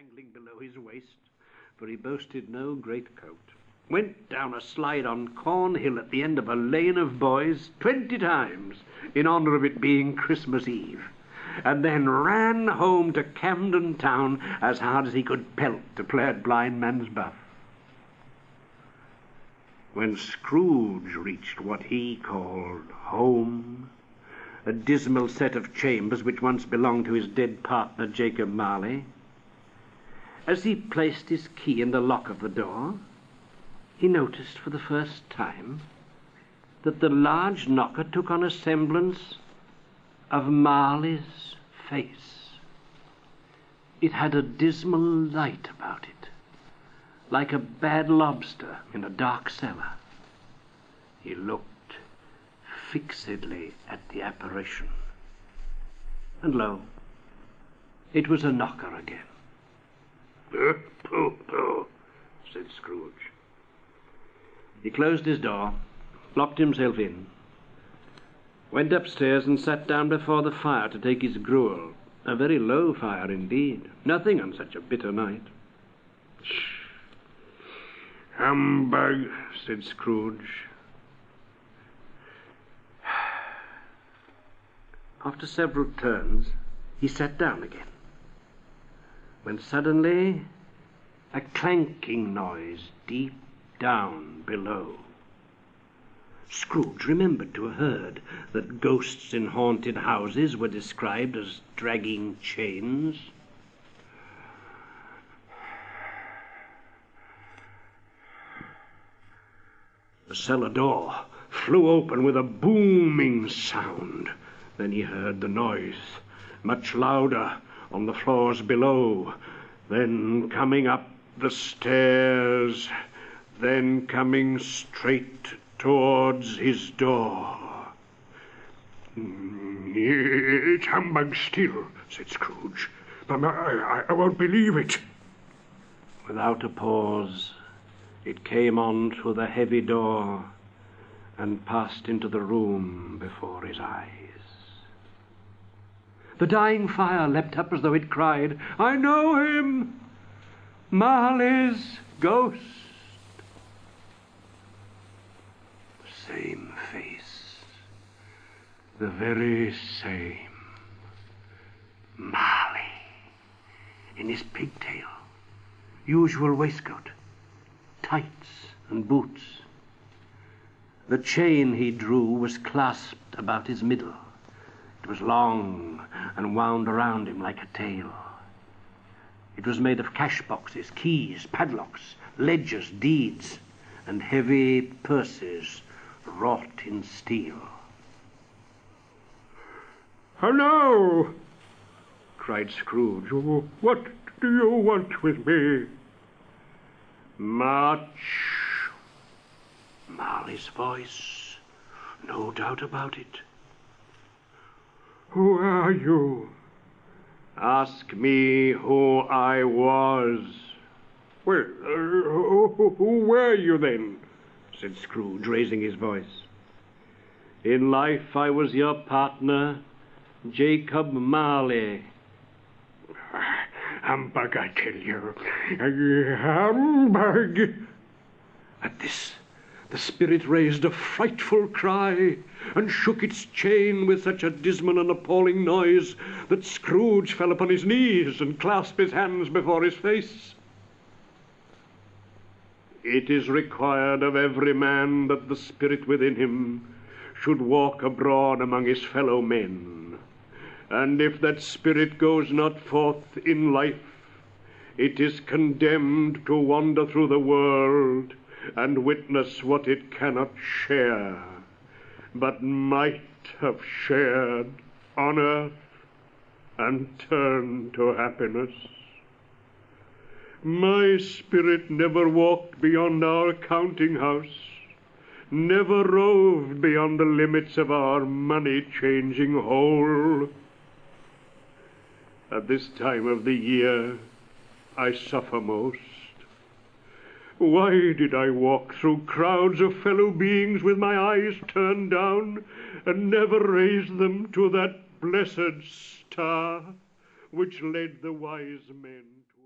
dangling below his waist, for he boasted no greatcoat, went down a slide on Cornhill at the end of a lane of boys twenty times in honour of it being Christmas Eve, and then ran home to Camden Town as hard as he could pelt to play at blind man's buff. When Scrooge reached what he called home, a dismal set of chambers which once belonged to his dead partner Jacob Marley, as he placed his key in the lock of the door, he noticed for the first time that the large knocker took on a semblance of Marley's face. It had a dismal light about it, like a bad lobster in a dark cellar. He looked fixedly at the apparition. And lo, it was a knocker again. Pooh, pooh, said Scrooge. He closed his door, locked himself in, went upstairs and sat down before the fire to take his gruel. A very low fire indeed. Nothing on such a bitter night. Shh. Humbug, said Scrooge. After several turns, he sat down again, when suddenly a clanking noise deep down below. Scrooge remembered to have heard that ghosts in haunted houses were described as dragging chains. The cellar door flew open with a booming sound. Then he heard the noise, much louder, on the floors below. Then coming up the stairs, then coming straight towards his door. It's humbug still, said Scrooge. But I, I won't believe it. Without a pause, it came on through the heavy door and passed into the room before his eyes. The dying fire leapt up as though it cried, I know him! Marley's ghost! The same face, the very same. Marley, in his pigtail, usual waistcoat, tights and boots. The chain he drew was clasped about his middle. It was long and wound around him like a tail. It was made of cash boxes, keys, padlocks, ledgers, deeds, and heavy purses wrought in steel. Hello! cried Scrooge. What do you want with me? Much. Marley's voice, no doubt about it. Who are you? Ask me who I was. Well, uh, who, who were you then? said Scrooge, raising his voice. In life I was your partner, Jacob Marley. Humbug, I tell you. Humbug. At this, the spirit raised a frightful cry and shook its chain with such a dismal and appalling noise that Scrooge fell upon his knees and clasped his hands before his face. It is required of every man that the spirit within him should walk abroad among his fellow men. And if that spirit goes not forth in life, it is condemned to wander through the world and witness what it cannot share, but might have shared on earth and turn to happiness. My spirit never walked beyond our counting house, never roved beyond the limits of our money changing hole. At this time of the year, I suffer most. Why did I walk through crowds of fellow beings with my eyes turned down and never raise them to that blessed star which led the wise men?